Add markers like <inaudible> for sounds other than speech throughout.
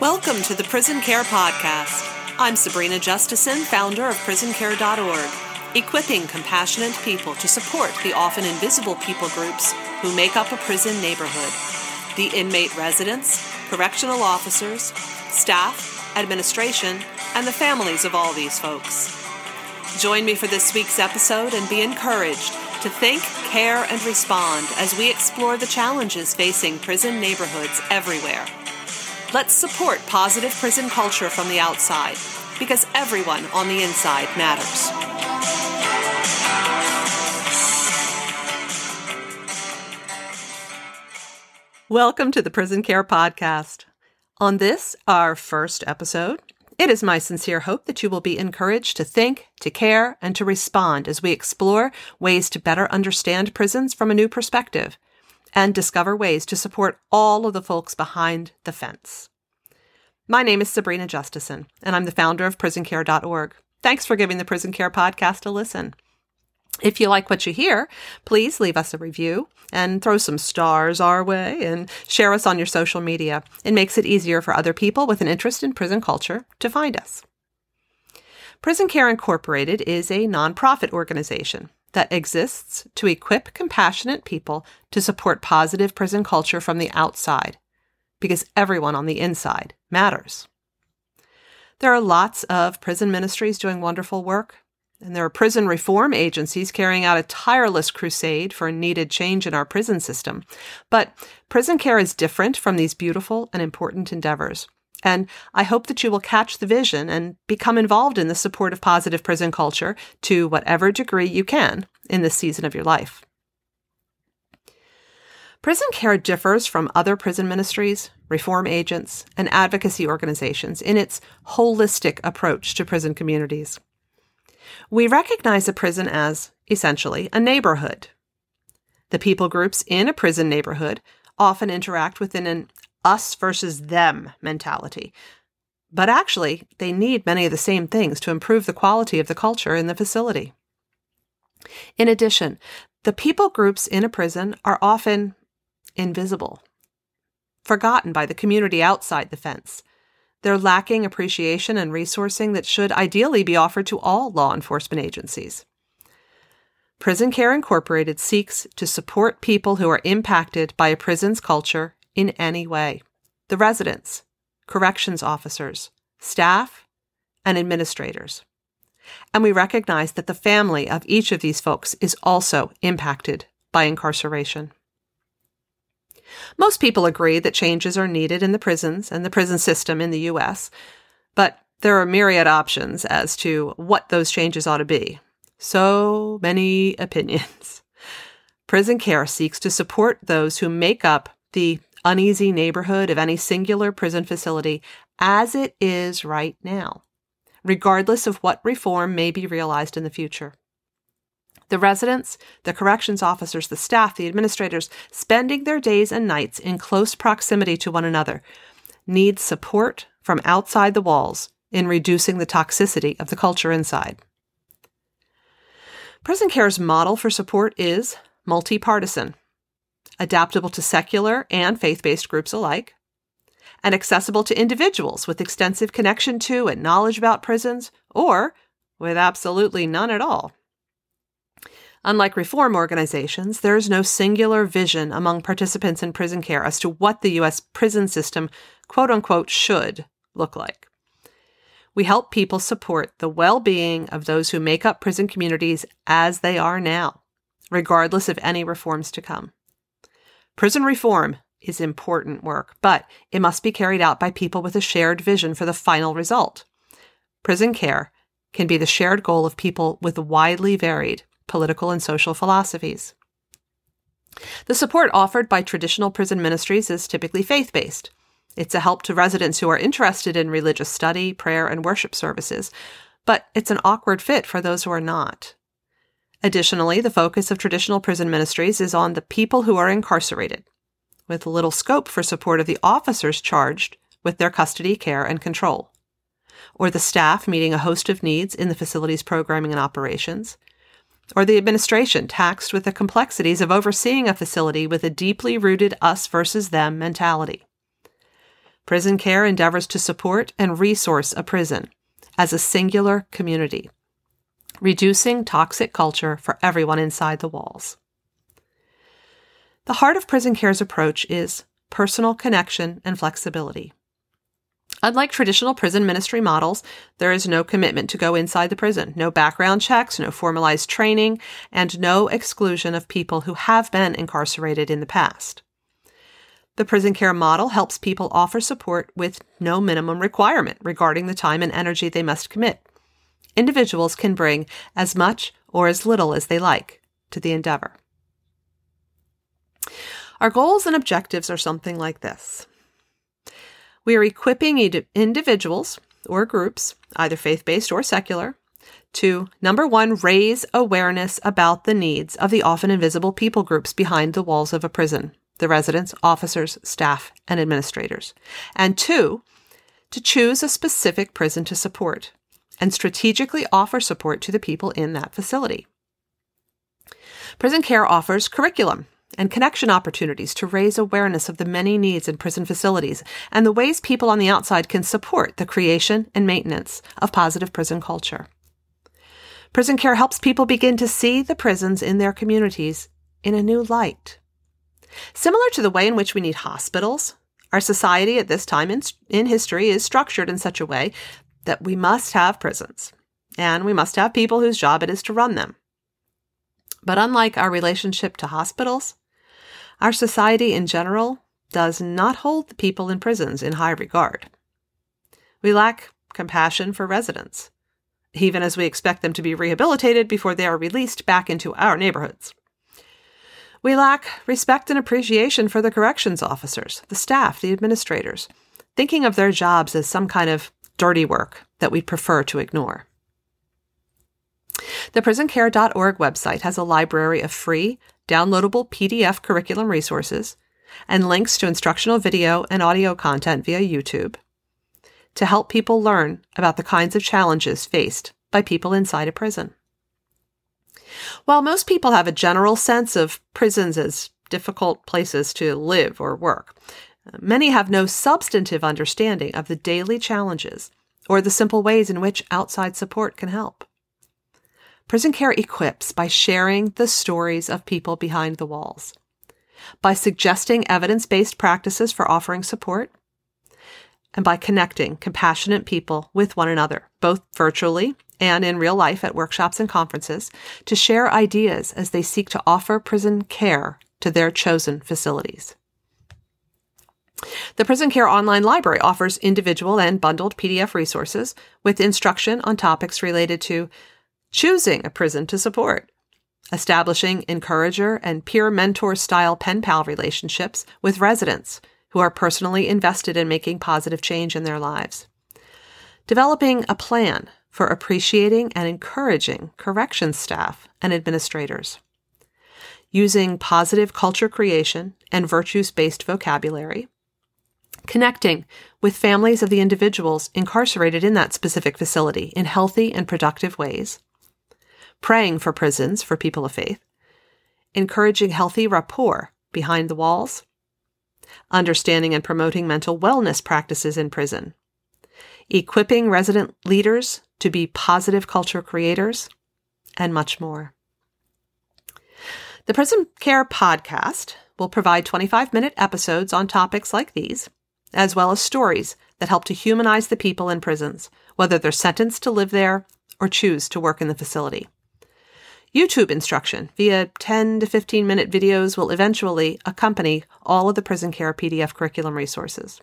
Welcome to the Prison Care Podcast. I'm Sabrina Justison, founder of prisoncare.org, equipping compassionate people to support the often invisible people groups who make up a prison neighborhood the inmate residents, correctional officers, staff, administration, and the families of all these folks. Join me for this week's episode and be encouraged to think, care, and respond as we explore the challenges facing prison neighborhoods everywhere. Let's support positive prison culture from the outside because everyone on the inside matters. Welcome to the Prison Care Podcast. On this, our first episode, it is my sincere hope that you will be encouraged to think, to care, and to respond as we explore ways to better understand prisons from a new perspective and discover ways to support all of the folks behind the fence. My name is Sabrina Justison, and I'm the founder of prisoncare.org. Thanks for giving the Prison Care Podcast a listen. If you like what you hear, please leave us a review and throw some stars our way and share us on your social media. It makes it easier for other people with an interest in prison culture to find us. Prison Care Incorporated is a nonprofit organization that exists to equip compassionate people to support positive prison culture from the outside, because everyone on the inside matters. There are lots of prison ministries doing wonderful work, and there are prison reform agencies carrying out a tireless crusade for needed change in our prison system. But prison care is different from these beautiful and important endeavors. And I hope that you will catch the vision and become involved in the support of positive prison culture to whatever degree you can in this season of your life. Prison care differs from other prison ministries, reform agents, and advocacy organizations in its holistic approach to prison communities. We recognize a prison as, essentially, a neighborhood. The people groups in a prison neighborhood often interact within an us versus them mentality. But actually, they need many of the same things to improve the quality of the culture in the facility. In addition, the people groups in a prison are often invisible, forgotten by the community outside the fence. They're lacking appreciation and resourcing that should ideally be offered to all law enforcement agencies. Prison Care Incorporated seeks to support people who are impacted by a prison's culture in any way the residents, corrections officers, staff, and administrators. And we recognize that the family of each of these folks is also impacted by incarceration. Most people agree that changes are needed in the prisons and the prison system in the U.S., but there are myriad options as to what those changes ought to be. So many <laughs> opinions. Prison Care seeks to support those who make up the uneasy neighborhood of any singular prison facility as it is right now, regardless of what reform may be realized in the future. The residents, the corrections officers, the staff, the administrators, spending their days and nights in close proximity to one another, need support from outside the walls in reducing the toxicity of the culture inside. Prison Care's model for support is multi-partisan, adaptable to secular and faith based groups alike, and accessible to individuals with extensive connection to and knowledge about prisons, or with absolutely none at all. Unlike reform organizations, there is no singular vision among participants in prison care as to what the U.S. prison system, quote unquote, should look like. We help people support the well being of those who make up prison communities as they are now, regardless of any reforms to come. Prison reform is important work, but it must be carried out by people with a shared vision for the final result. Prison care can be the shared goal of people with widely varied political and social philosophies. The support offered by traditional prison ministries is typically faith based. It's a help to residents who are interested in religious study, prayer, and worship services, but it's an awkward fit for those who are not. Additionally, the focus of traditional prison ministries is on the people who are incarcerated, with little scope for support of the officers charged with their custody, care, and control, or the staff meeting a host of needs in the facility's programming and operations, or the administration taxed with the complexities of overseeing a facility with a deeply rooted us versus them mentality. Prison Care endeavors to support and resource a prison as a singular community, reducing toxic culture for everyone inside the walls. The heart of Prison Care's approach is personal connection and flexibility. Unlike traditional prison ministry models, there is no commitment to go inside the prison, no background checks, no formalized training, and no exclusion of people who have been incarcerated in the past. The prison care model helps people offer support with no minimum requirement regarding the time and energy they must commit. Individuals can bring as much or as little as they like to the endeavor. Our goals and objectives are something like this. We are equipping individuals or groups, either faith based or secular, to number one, raise awareness about the needs of the often invisible people groups behind the walls of a prison the residents, officers, staff, and administrators. And two, to choose a specific prison to support and strategically offer support to the people in that facility. Prison Care offers curriculum and connection opportunities to raise awareness of the many needs in prison facilities and the ways people on the outside can support the creation and maintenance of positive prison culture. Prison Care helps people begin to see the prisons in their communities in a new light. Similar to the way in which we need hospitals, our society at this time in, in history is structured in such a way that we must have prisons, and we must have people whose job it is to run them. But unlike our relationship to hospitals, our society in general does not hold the people in prisons in high regard. We lack compassion for residents, even as we expect them to be rehabilitated before they are released back into our neighborhoods. We lack respect and appreciation for the corrections officers, the staff, the administrators, thinking of their jobs as some kind of dirty work that we prefer to ignore. The prisoncare.org website has a library of free, downloadable PDF curriculum resources and links to instructional video and audio content via YouTube to help people learn about the kinds of challenges faced by people inside a prison. While most people have a general sense of prisons as difficult places to live or work, many have no substantive understanding of the daily challenges or the simple ways in which outside support can help. Prison Care equips by sharing the stories of people behind the walls, by suggesting evidence based practices for offering support, and by connecting compassionate people with one another, both virtually and in real life at workshops and conferences to share ideas as they seek to offer prison care to their chosen facilities. The Prison Care Online Library offers individual and bundled PDF resources with instruction on topics related to choosing a prison to support, establishing encourager and peer mentor style pen pal relationships with residents who are personally invested in making positive change in their lives, developing a plan for appreciating and encouraging corrections staff and administrators. Using positive culture creation and virtues based vocabulary. Connecting with families of the individuals incarcerated in that specific facility in healthy and productive ways. Praying for prisons for people of faith. Encouraging healthy rapport behind the walls. Understanding and promoting mental wellness practices in prison equipping resident leaders to be positive culture creators, and much more. The Prison Care Podcast will provide 25 minute episodes on topics like these, as well as stories that help to humanize the people in prisons, whether they're sentenced to live there or choose to work in the facility. YouTube instruction via 10 to 15 minute videos will eventually accompany all of the prison care PDF curriculum resources.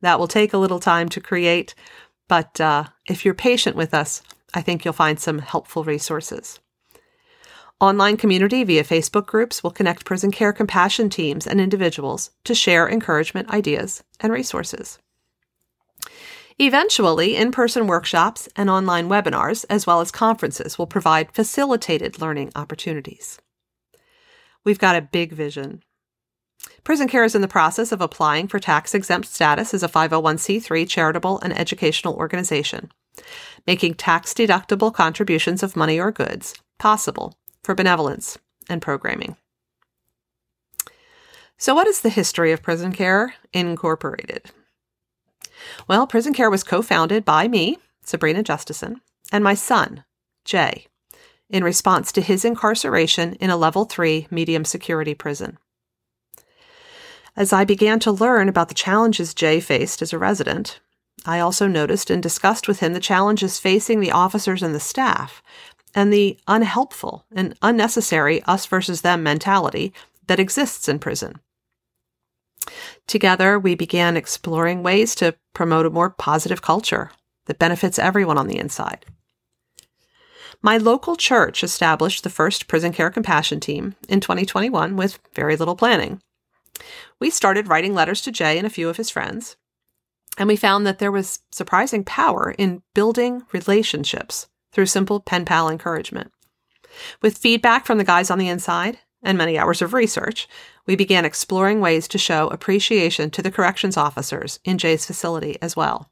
That will take a little time to create, but uh, if you're patient with us, I think you'll find some helpful resources. Online community via Facebook groups will connect prison care compassion teams and individuals to share encouragement ideas and resources. Eventually, in person workshops and online webinars, as well as conferences, will provide facilitated learning opportunities. We've got a big vision Prison Care is in the process of applying for tax exempt status as a 501c3 charitable and educational organization, making tax deductible contributions of money or goods possible for benevolence and programming. So, what is the history of Prison Care Incorporated? Well, Prison Care was co founded by me, Sabrina Justison, and my son, Jay, in response to his incarceration in a level three medium security prison. As I began to learn about the challenges Jay faced as a resident, I also noticed and discussed with him the challenges facing the officers and the staff, and the unhelpful and unnecessary us versus them mentality that exists in prison. Together, we began exploring ways to promote a more positive culture that benefits everyone on the inside. My local church established the first prison care compassion team in 2021 with very little planning. We started writing letters to Jay and a few of his friends, and we found that there was surprising power in building relationships through simple pen pal encouragement. With feedback from the guys on the inside and many hours of research, we began exploring ways to show appreciation to the corrections officers in Jay's facility as well.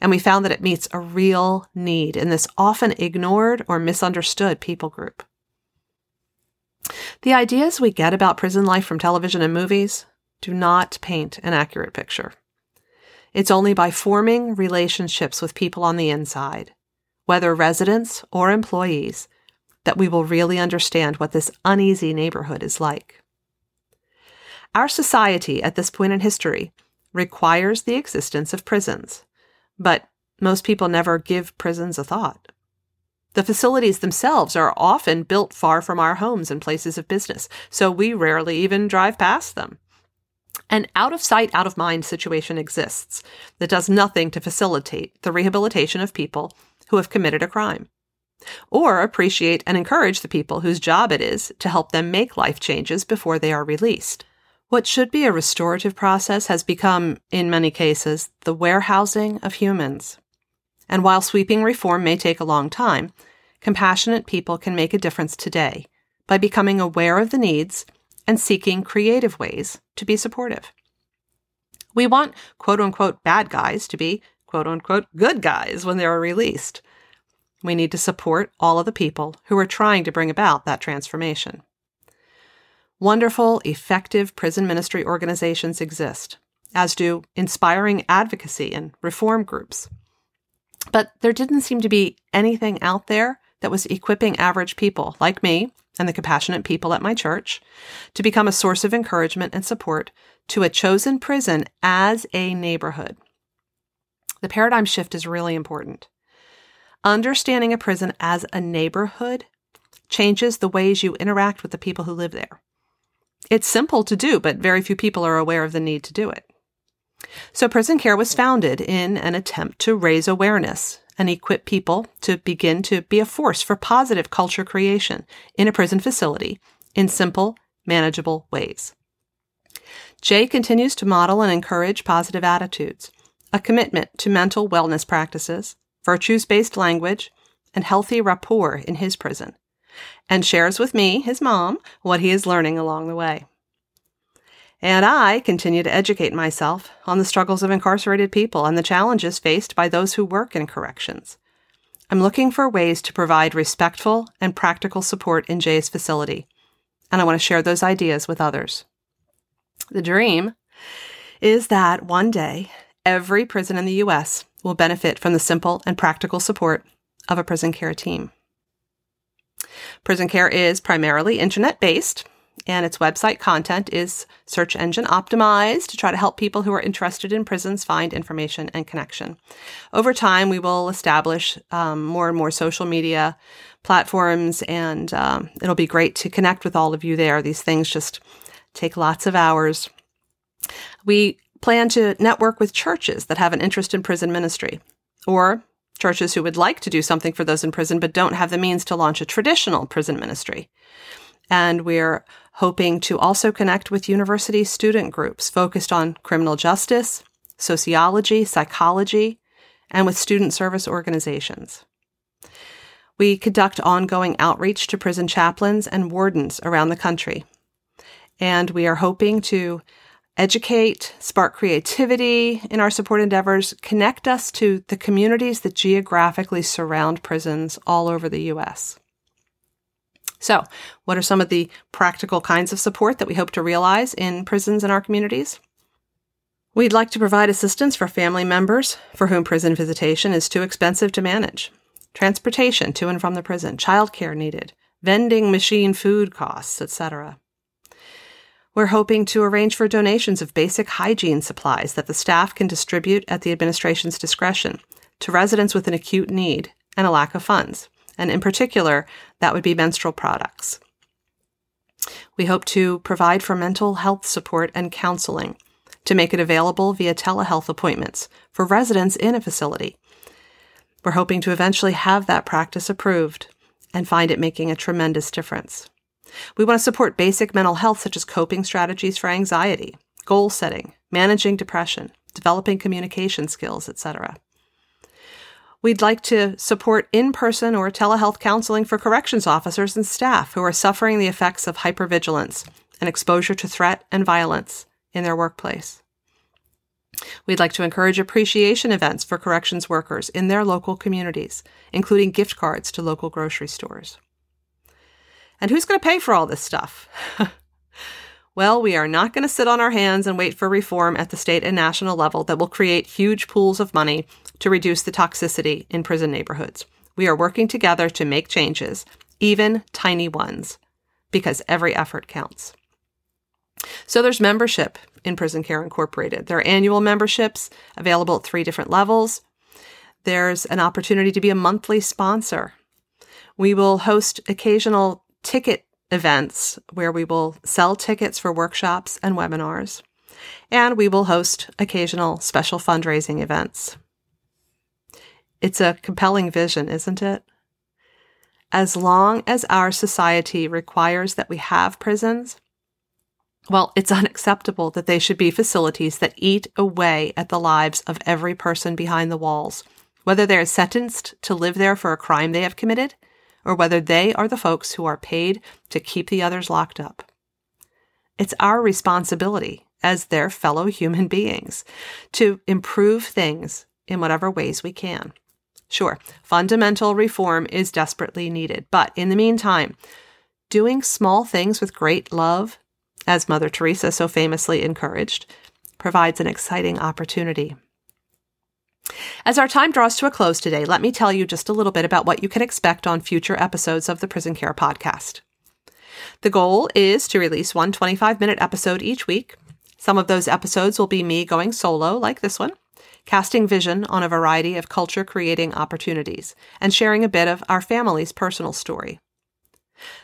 And we found that it meets a real need in this often ignored or misunderstood people group. The ideas we get about prison life from television and movies do not paint an accurate picture. It's only by forming relationships with people on the inside, whether residents or employees, that we will really understand what this uneasy neighborhood is like. Our society at this point in history requires the existence of prisons, but most people never give prisons a thought. The facilities themselves are often built far from our homes and places of business, so we rarely even drive past them. An out of sight, out of mind situation exists that does nothing to facilitate the rehabilitation of people who have committed a crime, or appreciate and encourage the people whose job it is to help them make life changes before they are released. What should be a restorative process has become, in many cases, the warehousing of humans. And while sweeping reform may take a long time, compassionate people can make a difference today by becoming aware of the needs and seeking creative ways to be supportive. We want quote unquote bad guys to be quote unquote good guys when they are released. We need to support all of the people who are trying to bring about that transformation. Wonderful, effective prison ministry organizations exist, as do inspiring advocacy and reform groups. But there didn't seem to be anything out there that was equipping average people like me and the compassionate people at my church to become a source of encouragement and support to a chosen prison as a neighborhood. The paradigm shift is really important. Understanding a prison as a neighborhood changes the ways you interact with the people who live there. It's simple to do, but very few people are aware of the need to do it. So Prison Care was founded in an attempt to raise awareness and equip people to begin to be a force for positive culture creation in a prison facility in simple, manageable ways. Jay continues to model and encourage positive attitudes, a commitment to mental wellness practices, virtues based language, and healthy rapport in his prison, and shares with me, his mom, what he is learning along the way. And I continue to educate myself on the struggles of incarcerated people and the challenges faced by those who work in corrections. I'm looking for ways to provide respectful and practical support in Jay's facility, and I want to share those ideas with others. The dream is that one day every prison in the U.S. will benefit from the simple and practical support of a prison care team. Prison care is primarily internet based, and its website content is search engine optimized to try to help people who are interested in prisons find information and connection. Over time, we will establish um, more and more social media platforms, and um, it'll be great to connect with all of you there. These things just take lots of hours. We plan to network with churches that have an interest in prison ministry or churches who would like to do something for those in prison but don't have the means to launch a traditional prison ministry. And we're hoping to also connect with university student groups focused on criminal justice, sociology, psychology, and with student service organizations. We conduct ongoing outreach to prison chaplains and wardens around the country. And we are hoping to educate, spark creativity in our support endeavors, connect us to the communities that geographically surround prisons all over the U.S. So, what are some of the practical kinds of support that we hope to realize in prisons in our communities? We'd like to provide assistance for family members for whom prison visitation is too expensive to manage. Transportation to and from the prison, childcare needed, vending machine food costs, etc. We're hoping to arrange for donations of basic hygiene supplies that the staff can distribute at the administration's discretion to residents with an acute need and a lack of funds. And in particular, that would be menstrual products. We hope to provide for mental health support and counseling to make it available via telehealth appointments for residents in a facility. We're hoping to eventually have that practice approved and find it making a tremendous difference. We want to support basic mental health, such as coping strategies for anxiety, goal setting, managing depression, developing communication skills, etc. We'd like to support in person or telehealth counseling for corrections officers and staff who are suffering the effects of hypervigilance and exposure to threat and violence in their workplace. We'd like to encourage appreciation events for corrections workers in their local communities, including gift cards to local grocery stores. And who's going to pay for all this stuff? <laughs> well, we are not going to sit on our hands and wait for reform at the state and national level that will create huge pools of money to reduce the toxicity in prison neighborhoods. We are working together to make changes, even tiny ones, because every effort counts. So there's membership in Prison Care Incorporated. There are annual memberships available at three different levels. There's an opportunity to be a monthly sponsor. We will host occasional ticket events where we will sell tickets for workshops and webinars, and we will host occasional special fundraising events. It's a compelling vision, isn't it? As long as our society requires that we have prisons, well, it's <laughs> unacceptable that they should be facilities that eat away at the lives of every person behind the walls, whether they are sentenced to live there for a crime they have committed or whether they are the folks who are paid to keep the others locked up. It's our responsibility as their fellow human <laughs> beings to improve things in whatever ways we can. Sure, fundamental reform is desperately needed, but in the meantime, doing small things with great love, as Mother Teresa so famously encouraged, provides an exciting opportunity. As our time draws to a close today, let me tell you just a little bit about what you can expect on future episodes of the Prison Care Podcast. The goal is to release one 25 minute episode each week. Some of those episodes will be me going solo, like this one, casting vision on a variety of culture creating opportunities, and sharing a bit of our family's personal story.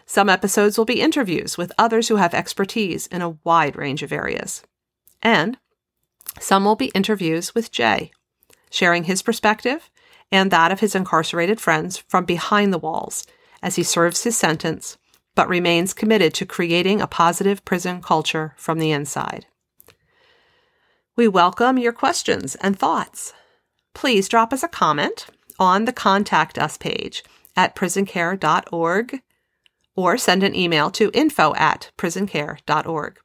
Some episodes will be interviews with others who have expertise in a wide range of areas. And some will be interviews with Jay, sharing his perspective and that of his incarcerated friends from behind the walls as he serves his sentence, but remains committed to creating a positive prison culture from the inside. We welcome your questions and thoughts. Please drop us a comment on the Contact Us page at prisoncare.org or send an email to info at prisoncare.org.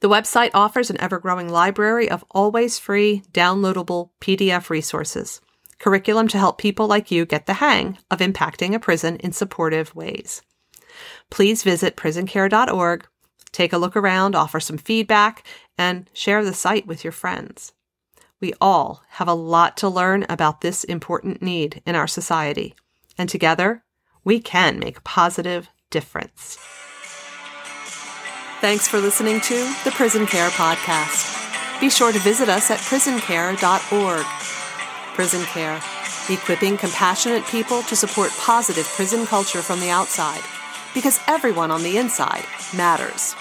The website offers an ever growing library of always free, downloadable PDF resources, curriculum to help people like you get the hang of impacting a prison in supportive ways. Please visit prisoncare.org, take a look around, offer some feedback, and share the site with your friends. We all have a lot to learn about this important need in our society, and together we can make a positive difference. Thanks for listening to the Prison Care Podcast. Be sure to visit us at prisoncare.org. Prison Care, equipping compassionate people to support positive prison culture from the outside, because everyone on the inside matters.